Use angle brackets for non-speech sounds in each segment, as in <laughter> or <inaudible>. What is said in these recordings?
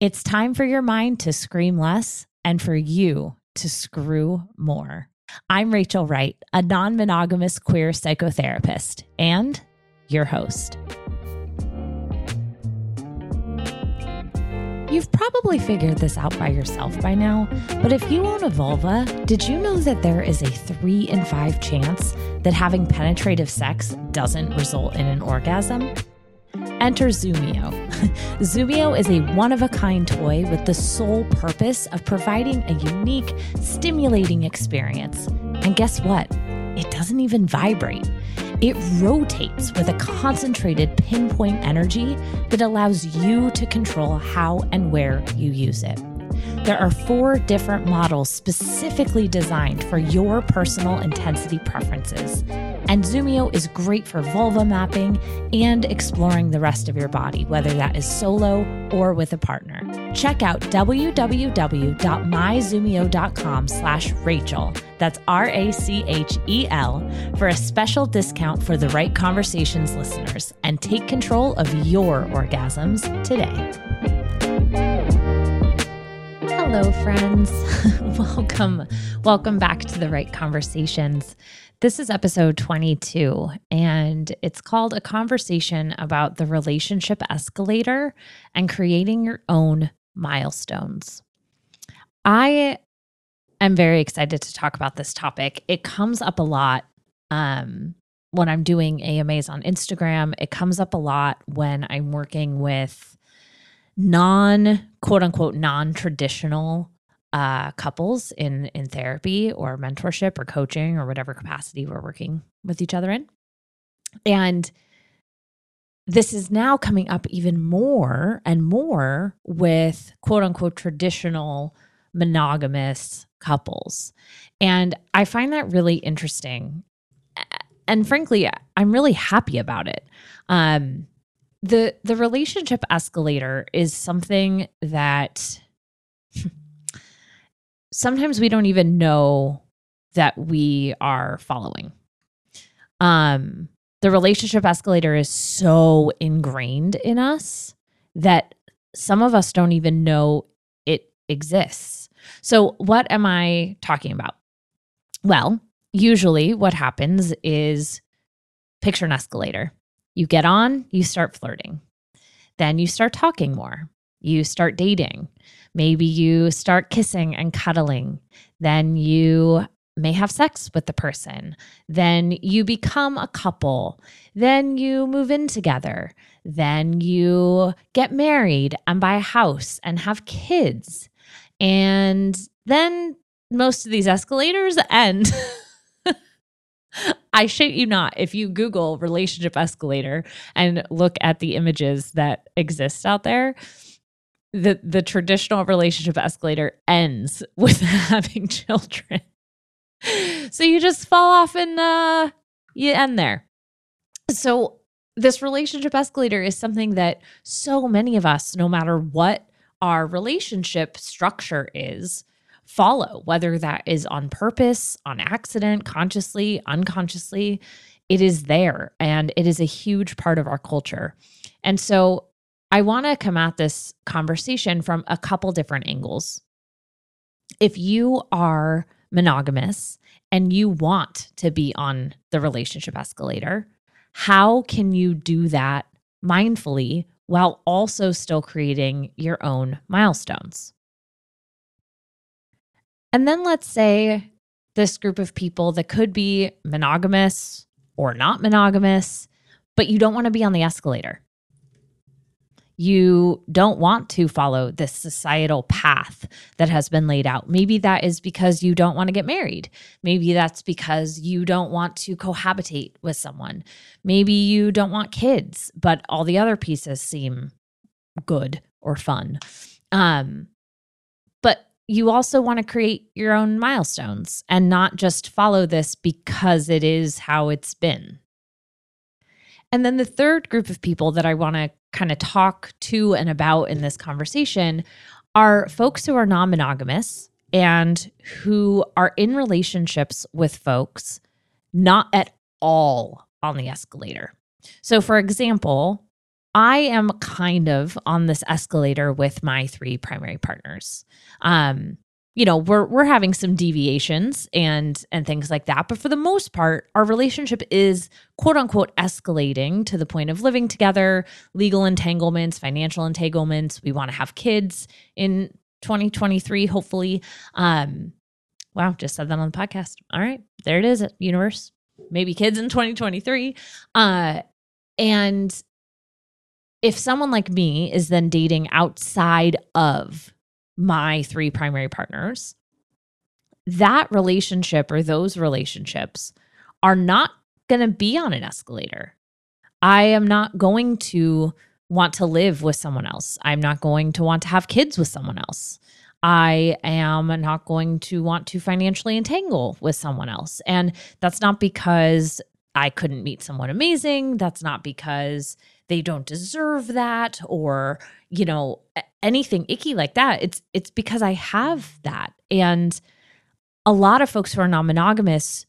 It's time for your mind to scream less and for you to screw more. I'm Rachel Wright, a non monogamous queer psychotherapist and your host. You've probably figured this out by yourself by now, but if you own a vulva, did you know that there is a three in five chance that having penetrative sex doesn't result in an orgasm? Enter Zumio. <laughs> Zumio is a one of a kind toy with the sole purpose of providing a unique, stimulating experience. And guess what? It doesn't even vibrate. It rotates with a concentrated pinpoint energy that allows you to control how and where you use it. There are four different models specifically designed for your personal intensity preferences. And Zumio is great for vulva mapping and exploring the rest of your body, whether that is solo or with a partner. Check out www.myzumio.com slash Rachel. That's R-A-C-H-E-L for a special discount for the Wright Conversations listeners and take control of your orgasms today. Hello, friends. <laughs> welcome. Welcome back to the Wright Conversations. This is episode 22, and it's called A Conversation About the Relationship Escalator and Creating Your Own Milestones. I am very excited to talk about this topic. It comes up a lot um, when I'm doing AMAs on Instagram, it comes up a lot when I'm working with non quote unquote non traditional uh, couples in in therapy or mentorship or coaching or whatever capacity we're working with each other in, and this is now coming up even more and more with quote unquote traditional monogamous couples. And I find that really interesting. And frankly, I'm really happy about it. Um, the the relationship escalator is something that sometimes we don't even know that we are following. Um the relationship escalator is so ingrained in us that some of us don't even know it exists. So what am I talking about? Well, usually what happens is picture an escalator you get on, you start flirting. Then you start talking more. You start dating. Maybe you start kissing and cuddling. Then you may have sex with the person. Then you become a couple. Then you move in together. Then you get married and buy a house and have kids. And then most of these escalators end. <laughs> I shit you not. If you Google relationship escalator and look at the images that exist out there, the the traditional relationship escalator ends <laughs> with having children. so you just fall off and uh, you end there. So this relationship escalator is something that so many of us, no matter what our relationship structure is, follow, whether that is on purpose, on accident, consciously, unconsciously. It is there and it is a huge part of our culture. And so I want to come at this conversation from a couple different angles. If you are monogamous and you want to be on the relationship escalator, how can you do that mindfully while also still creating your own milestones? And then let's say this group of people that could be monogamous or not monogamous, but you don't want to be on the escalator. You don't want to follow this societal path that has been laid out. Maybe that is because you don't want to get married. Maybe that's because you don't want to cohabitate with someone. Maybe you don't want kids, but all the other pieces seem good or fun. Um, you also want to create your own milestones and not just follow this because it is how it's been. And then the third group of people that I want to kind of talk to and about in this conversation are folks who are non monogamous and who are in relationships with folks not at all on the escalator. So, for example, I am kind of on this escalator with my three primary partners. Um, you know, we're we're having some deviations and and things like that, but for the most part, our relationship is quote unquote escalating to the point of living together, legal entanglements, financial entanglements. We want to have kids in 2023, hopefully. Um, wow, just said that on the podcast. All right, there it is, universe. Maybe kids in 2023. Uh, and if someone like me is then dating outside of my three primary partners, that relationship or those relationships are not going to be on an escalator. I am not going to want to live with someone else. I'm not going to want to have kids with someone else. I am not going to want to financially entangle with someone else. And that's not because I couldn't meet someone amazing. That's not because they don't deserve that or you know anything icky like that. It's it's because i have that. And a lot of folks who are non-monogamous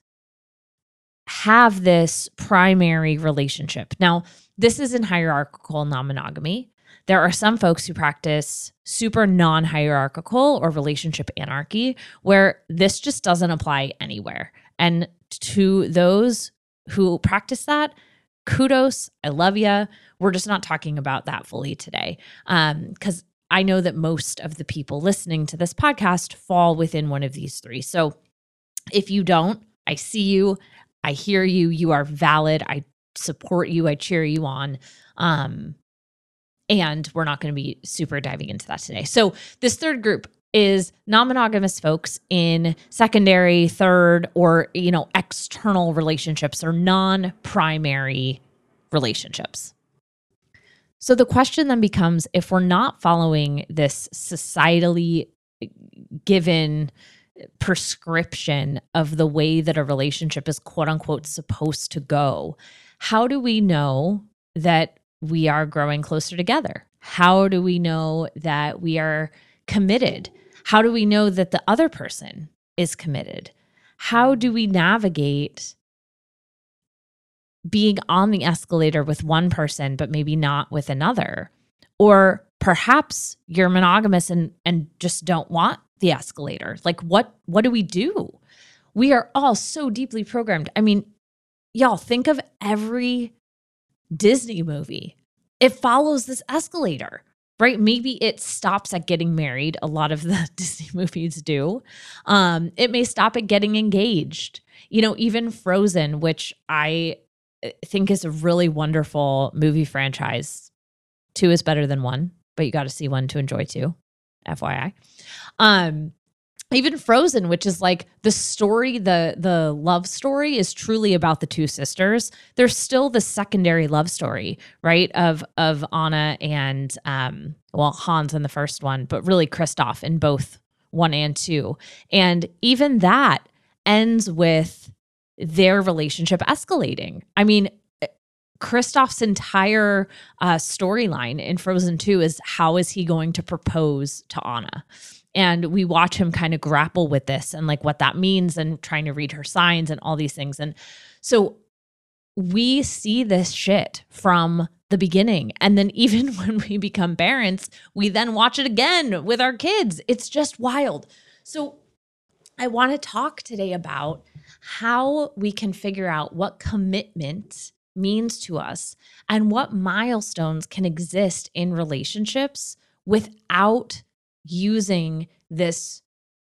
have this primary relationship. Now this is in hierarchical non-monogamy. There are some folks who practice super non hierarchical or relationship anarchy where this just doesn't apply anywhere. And to those who practice that, kudos. I love you. We're just not talking about that fully today. Um, because I know that most of the people listening to this podcast fall within one of these three. So if you don't, I see you, I hear you, you are valid. I support you, I cheer you on. Um, and we're not going to be super diving into that today. So, this third group is non-monogamous folks in secondary, third, or you know, external relationships or non-primary relationships. So the question then becomes if we're not following this societally given prescription of the way that a relationship is quote unquote supposed to go, how do we know that we are growing closer together? How do we know that we are committed? How do we know that the other person is committed? How do we navigate being on the escalator with one person, but maybe not with another? Or perhaps you're monogamous and, and just don't want the escalator. Like what what do we do? We are all so deeply programmed. I mean, y'all think of every Disney movie. It follows this escalator right? Maybe it stops at getting married. A lot of the <laughs> Disney movies do. Um, it may stop at getting engaged. You know, even Frozen, which I eh, think is a really wonderful movie franchise. Two is better than one, but you got to see one to enjoy two. FYI. Um, even frozen which is like the story the the love story is truly about the two sisters. There's still the secondary love story right of of anna and um well hans in the first one but really kristoff in both one and two. And even that ends with their relationship escalating. I mean Kristoff's entire uh, storyline in Frozen 2 is how is he going to propose to Anna? and we watch him kind of grapple with this and like what that means and trying to read her signs and all these things. And so we see this shit from the beginning. And then <laughs> even when we become parents we then watch it again with our kids. It's just wild. So i want to talk today about how we can figure out what commitment means to us and what milestones can exist in relationships without using this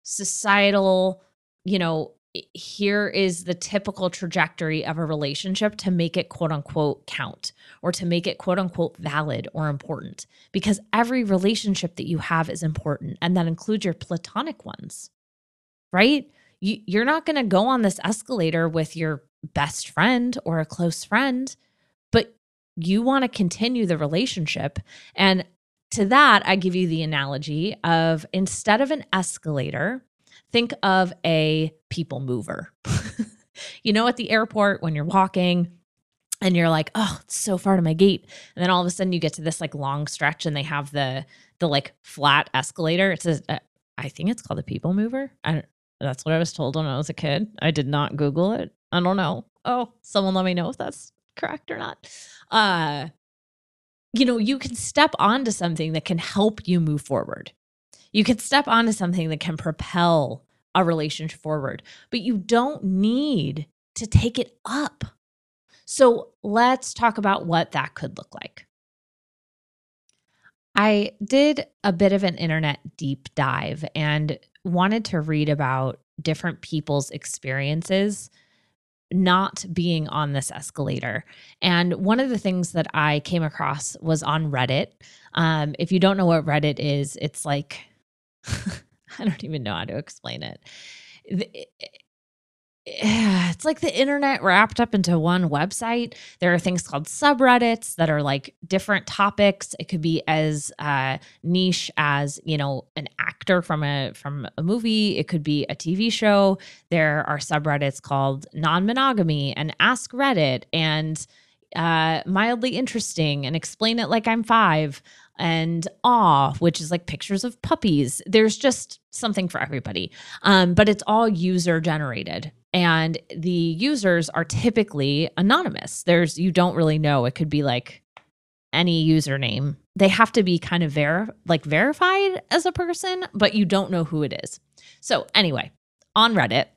societal, you know, here is the typical trajectory of a relationship to make it quote unquote count or to make it quote unquote valid or important because every relationship that you have is important and that includes your platonic ones right? You, you're not going to go on this escalator with your best friend or a close friend but you want to continue the relationship and to that, I give you the analogy of instead of an escalator, think of a people mover. <laughs> you know, at the airport when you're walking, and you're like, oh, it's so far to my gate. And then all of a sudden you get to this like long stretch and they have the the like flat escalator. It's uh, I think it's called the people mover. I that's what I was told when I was a kid. I did not Google it. I don't know. Oh, someone let me know if that's correct or not. Uh, you know, you can step onto something that can help you move forward. You can step onto something that can propel a relationship forward, but you don't need to take it up. So let's talk about what that could look like. I did a bit of an internet deep dive and wanted to read about different people's experiences not being on this escalator. And one of the things that I came across was on Reddit. Um, if you don't know what Reddit is, it's like, <laughs> I don't even know how to explain it it's like the internet wrapped up into one website. There are things called subreddits that are like different topics. It could be as uh, niche as you know an actor from a from a movie. It could be a TV show. There are subreddits called non-monogamy and Ask Reddit and uh, mildly interesting and explain it like I'm five and awe, which is like pictures of puppies. There's just something for everybody. Um, but it's all user generated and the users are typically anonymous. There's you don't really know. It could be like any username. They have to be kind of ver- like verified as a person, but you don't know who it is. So, anyway, on Reddit,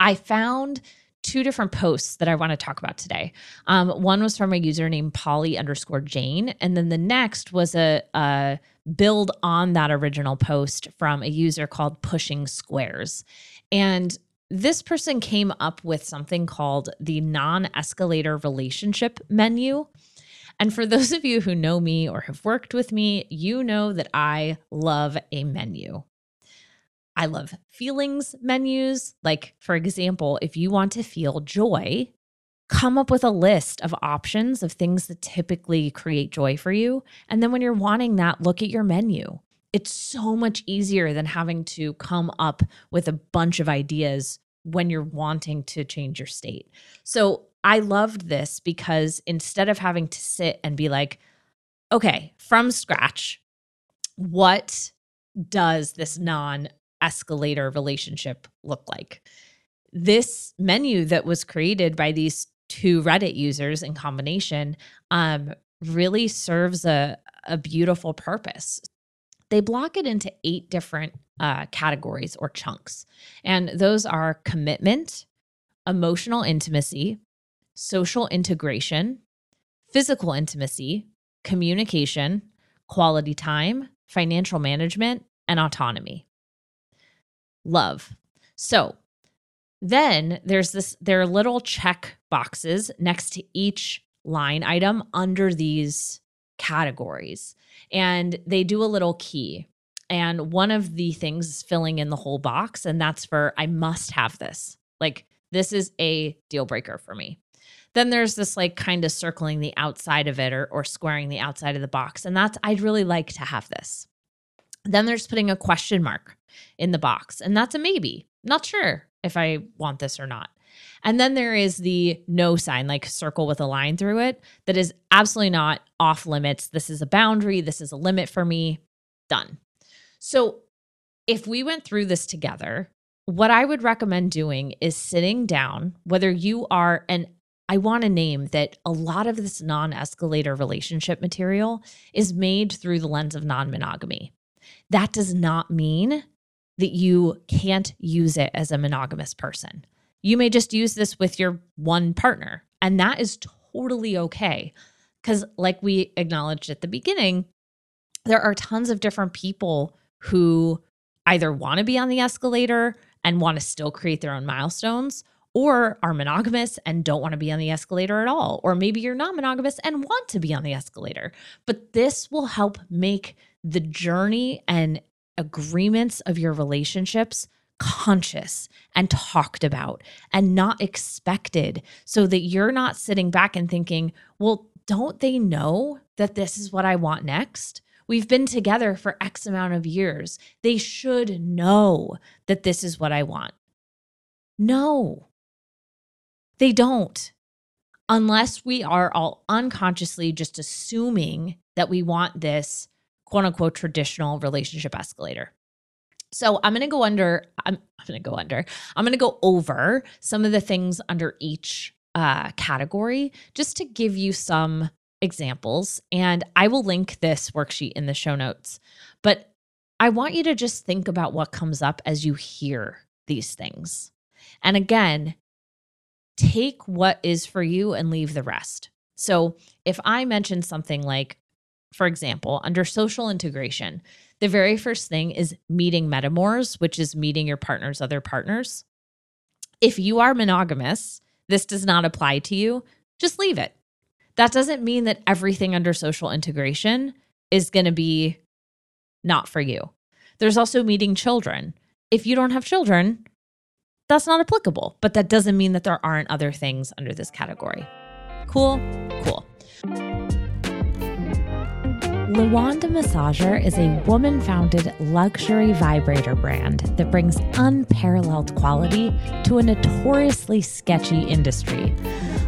I found two different posts that I want to talk about today. Um, one was from a user named Polly underscore Jane, and then the next was a, a build on that original post from a user called Pushing Squares. And this person came up with something called the non escalator relationship menu. And for those of you who know me or have worked with me, you know that I love a menu. I love feelings menus. Like, for example, if you want to feel joy, come up with a list of options of things that typically create joy for you. And then when you're wanting that, look at your menu. It's so much easier than having to come up with a bunch of ideas when you're wanting to change your state. So I loved this because instead of having to sit and be like, okay, from scratch, what does this non escalator relationship look like? This menu that was created by these two Reddit users in combination um, really serves a, a beautiful purpose. They block it into eight different uh, categories or chunks. And those are commitment, emotional intimacy, social integration, physical intimacy, communication, quality time, financial management, and autonomy. Love. So then there's this, there are little check boxes next to each line item under these categories. And they do a little key. And one of the things is filling in the whole box. And that's for I must have this. Like, this is a deal breaker for me. Then there's this like kind of circling the outside of it or, or squaring the outside of the box. And that's, I'd really like to have this. Then there's putting a question mark in the box. And that's a maybe. Not sure if I want this or not. And then there is the no sign, like circle with a line through it, that is absolutely not off limits. This is a boundary. This is a limit for me. Done. So, if we went through this together, what I would recommend doing is sitting down, whether you are, and I want to name that a lot of this non escalator relationship material is made through the lens of non monogamy. That does not mean that you can't use it as a monogamous person. You may just use this with your one partner, and that is totally okay. Because, like we acknowledged at the beginning, there are tons of different people who either want to be on the escalator and want to still create their own milestones or are monogamous and don't want to be on the escalator at all. Or maybe you're not monogamous and want to be on the escalator. But this will help make the journey and agreements of your relationships conscious and talked about and not expected so that you're not sitting back and thinking, well, don't they know that this is what I want next? We've been together for X amount of years. They should know that this is what I want. No, they don't. Unless we are all unconsciously just assuming that we want this quote unquote traditional relationship escalator. So I'm going to go under, I'm, I'm going to go under, I'm going to go over some of the things under each uh, category just to give you some examples. And I will link this worksheet in the show notes. But I want you to just think about what comes up as you hear these things. And again, take what is for you and leave the rest. So if I mention something like, for example, under social integration, the very first thing is meeting metamors, which is meeting your partner's other partners. If you are monogamous, this does not apply to you, just leave it. That doesn't mean that everything under social integration is going to be not for you. There's also meeting children. If you don't have children, that's not applicable, but that doesn't mean that there aren't other things under this category. Cool? Cool. Le Wand Massager is a woman founded luxury vibrator brand that brings unparalleled quality to a notoriously sketchy industry.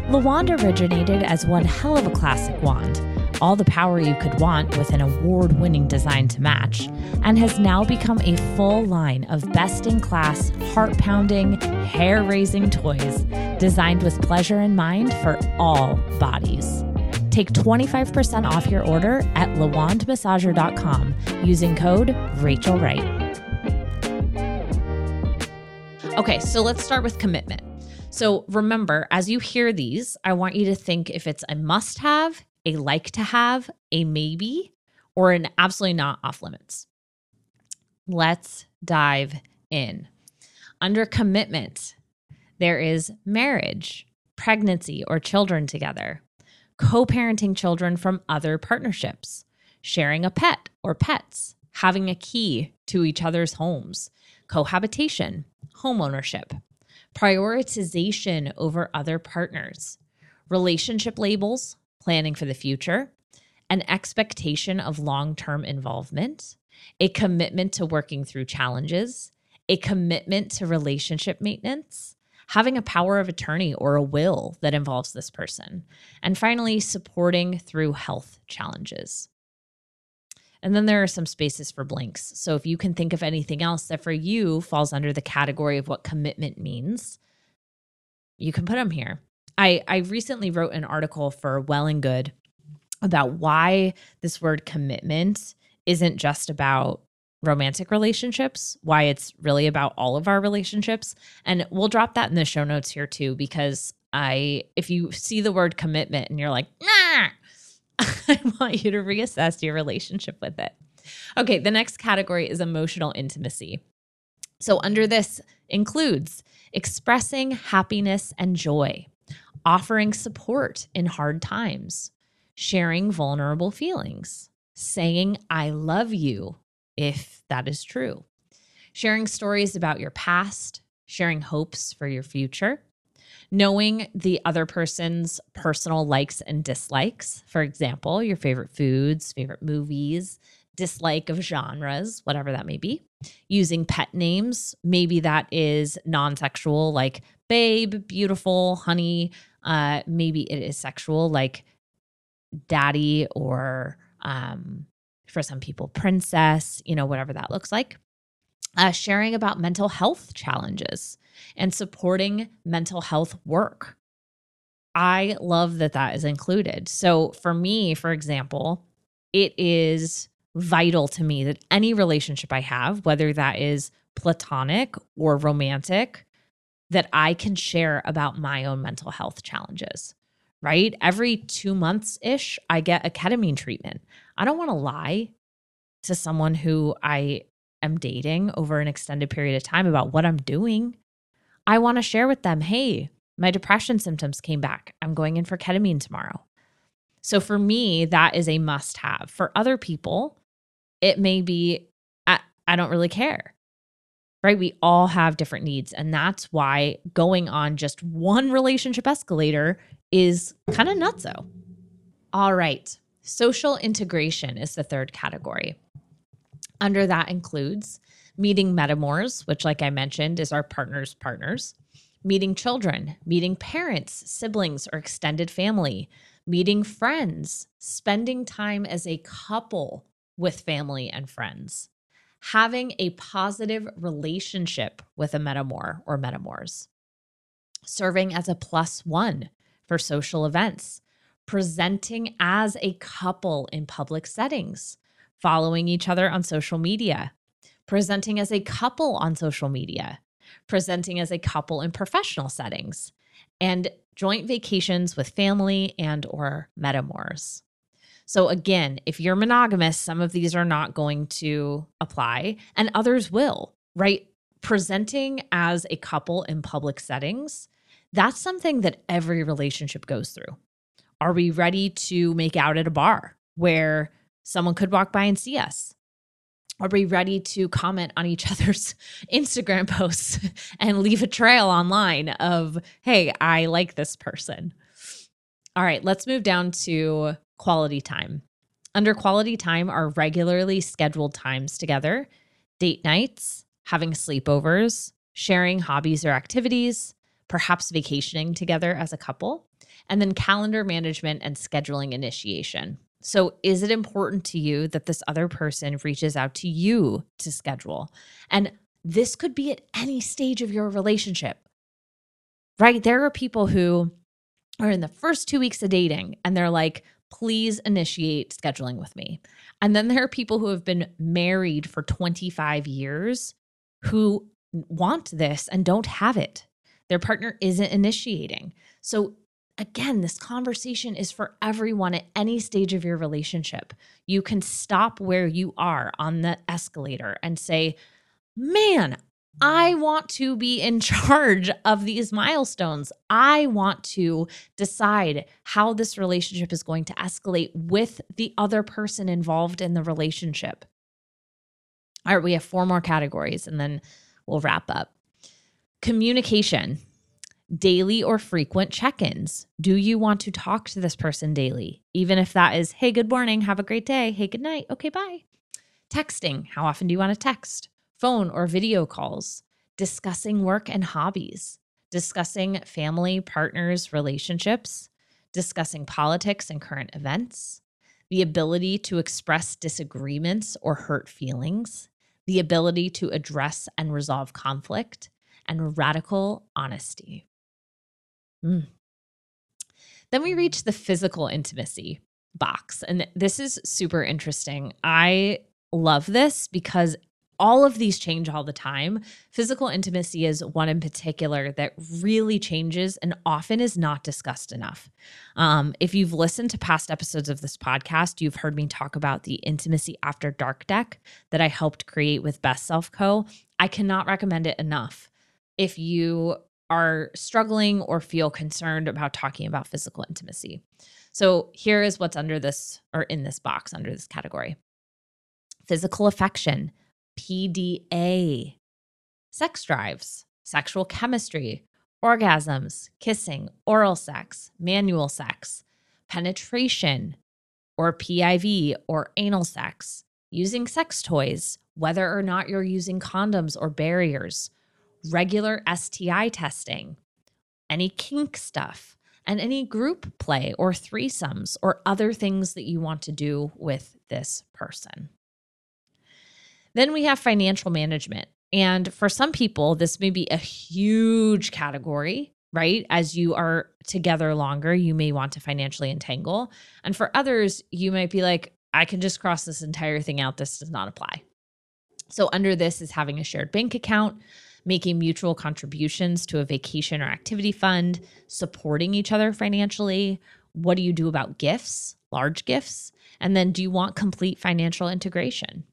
Lawanda originated as one hell of a classic wand, all the power you could want with an award winning design to match, and has now become a full line of best in class, heart pounding, hair raising toys designed with pleasure in mind for all bodies. Take 25% off your order at lewandmassager.com using code Rachel Wright. Okay, so let's start with commitment. So remember, as you hear these, I want you to think if it's a must have, a like to have, a maybe, or an absolutely not off limits. Let's dive in. Under commitment, there is marriage, pregnancy, or children together, co parenting children from other partnerships, sharing a pet or pets, having a key to each other's homes, cohabitation, homeownership, prioritization over other partners, relationship labels, planning for the future, an expectation of long term involvement, a commitment to working through challenges, a commitment to relationship maintenance, having a power of attorney or a will that involves this person. And finally, supporting through health challenges. And then there are some spaces for blanks. So if you can think of anything else that for you falls under the category of what commitment means, you can put them here. I, I recently wrote an article for Well and Good about why this word commitment isn't just about romantic relationships, why it's really about all of our relationships. And we'll drop that in the show notes here too, because I, if you see the word commitment and you're like, nah, <laughs> I want you to reassess your relationship with it. Okay, the next category is emotional intimacy. So, under this includes expressing happiness and joy, offering support in hard times, sharing vulnerable feelings, saying, I love you if that is true. Sharing stories about your past, sharing hopes for your future, knowing the other person's personal likes and dislikes. For example, your favorite foods, favorite movies, dislike of genres, whatever that may be. Using pet names, maybe that is non sexual, like babe, beautiful, honey. Uh, maybe it is sexual, like daddy or um, for some people, princess, you know, whatever that looks like. Uh, sharing about mental health challenges and supporting mental health work. I love that that is included. So, for me, for example, it is vital to me that any relationship I have, whether that is platonic or romantic, that I can share about my own mental health challenges right? Every two months ish, I get a ketamine treatment. I don't want to lie to someone who I am dating over an extended period of time about what I'm doing. I want to share with them, hey, my depression symptoms came back. I'm going in for ketamine tomorrow. So for me, that is a must have. For other people, it may be, I, I don't really care right? We all have different needs. And that's why going on just one relationship escalator is kind of nutso. All right. Social integration is the third category. Under that includes meeting metamors, which, like I mentioned, is our partner's partners, meeting children, meeting parents, siblings, or extended family, meeting friends, spending time as a couple with family and friends, having a positive relationship with a metamor or metamors, serving as a plus one for social events, presenting as a couple in public settings, following each other on social media, presenting as a couple on social media, presenting as a couple in professional settings, and joint vacations with family and or metamors. So again, if you're monogamous, some of these are not going to apply and others will, right? Presenting as a couple in public settings, that's something that every relationship goes through. Are we ready to make out at a bar where someone could walk by and see us? Are we ready to comment on each <laughs> other's Instagram posts <laughs> and leave a trail online of, hey, I like this person? All right, let's move down to quality time. Under quality time are regularly scheduled times together, date nights, having sleepovers, sharing hobbies or activities, perhaps vacationing together as a couple, and then calendar management and scheduling initiation. So, is it important to you that this other person reaches out to you to schedule? And this could be at any stage of your relationship, right? There are people who are in the first two weeks of dating and they're like, please initiate scheduling with me. And then there are people who have been married for 25 years who want this and don't have it. Their partner isn't initiating. So again, this conversation is for everyone at any stage of your relationship. You can stop where you are on the escalator and say, Man, I want to be in <laughs> charge of these milestones. I want to decide how this relationship is going to escalate with the other person involved in the relationship. All right, we have four more categories and then we'll wrap up. Communication daily or frequent check ins. Do you want to talk to this person daily? Even if that is, hey, good morning, have a great day, hey, good night, okay, bye. Texting, how often do you want to text? Phone or video calls, discussing work and hobbies, discussing family, partners, relationships, discussing politics and current events, the ability to express disagreements or hurt feelings, the ability to address and resolve conflict, and radical honesty. Mm. Then we reach the physical intimacy box. And this is super interesting. I love this because all of these change all the time. Physical intimacy is one in particular that really changes and often is not discussed enough. Um, if you've listened to past episodes of this podcast, you've heard me talk about the Intimacy After Dark deck that I helped create with Best Self Co. I cannot recommend it enough. If you are struggling or feel concerned about talking about physical intimacy. So here is what's under this or in this box under this category physical affection, PDA, sex drives, sexual chemistry, orgasms, kissing, oral sex, manual sex, penetration, or PIV or anal sex, using sex toys, whether or not you're using condoms or barriers, regular STI testing, any kink stuff, and any group play or threesomes or other things that you want to do with this person. Then we have financial management. And for some people, this may be a huge category, right? As you are together longer, you may want to financially entangle. And for others, you might be like, I can just cross this entire thing out. This does not apply. So, under this is having a shared bank account, making mutual contributions to a vacation or activity fund, supporting each other financially. What do you do about gifts, large gifts? And then do you want complete financial integration?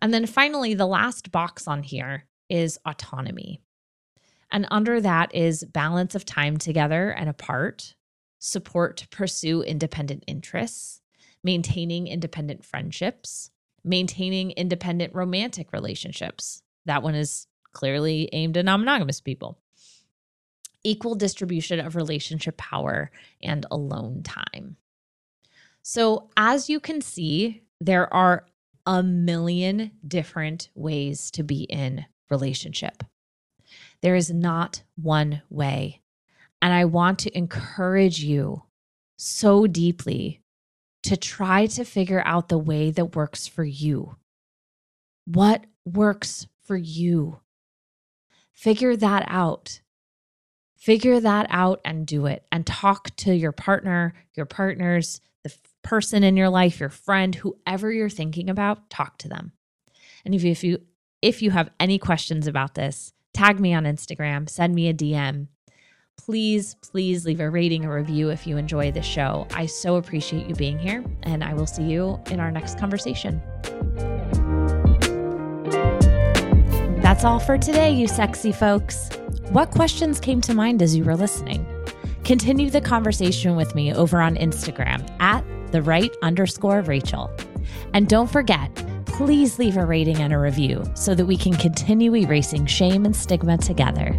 And then finally, the last box on here is autonomy. And under that is balance of time together and apart, support to pursue independent interests, maintaining independent friendships, maintaining independent romantic relationships. That one is clearly aimed at non monogamous people. Equal distribution of relationship power and alone time. So, as you can see, there are a million different ways to be in relationship. There is not one way. And I want to encourage you so deeply to try to figure out the way that works for you. What works for you? Figure that out. Figure that out and do it and talk to your partner, your partners, the person in your life, your friend, whoever you're thinking about, talk to them. And if you, if you if you have any questions about this, tag me on Instagram, send me a DM. Please, please leave a rating or review if you enjoy the show. I so appreciate you being here, and I will see you in our next conversation. That's all for today, you sexy folks. What questions came to mind as you were listening? Continue the conversation with me over on Instagram at the Wright underscore Rachel. And don't forget, please leave a rating and a review so that we can continue erasing shame and stigma together.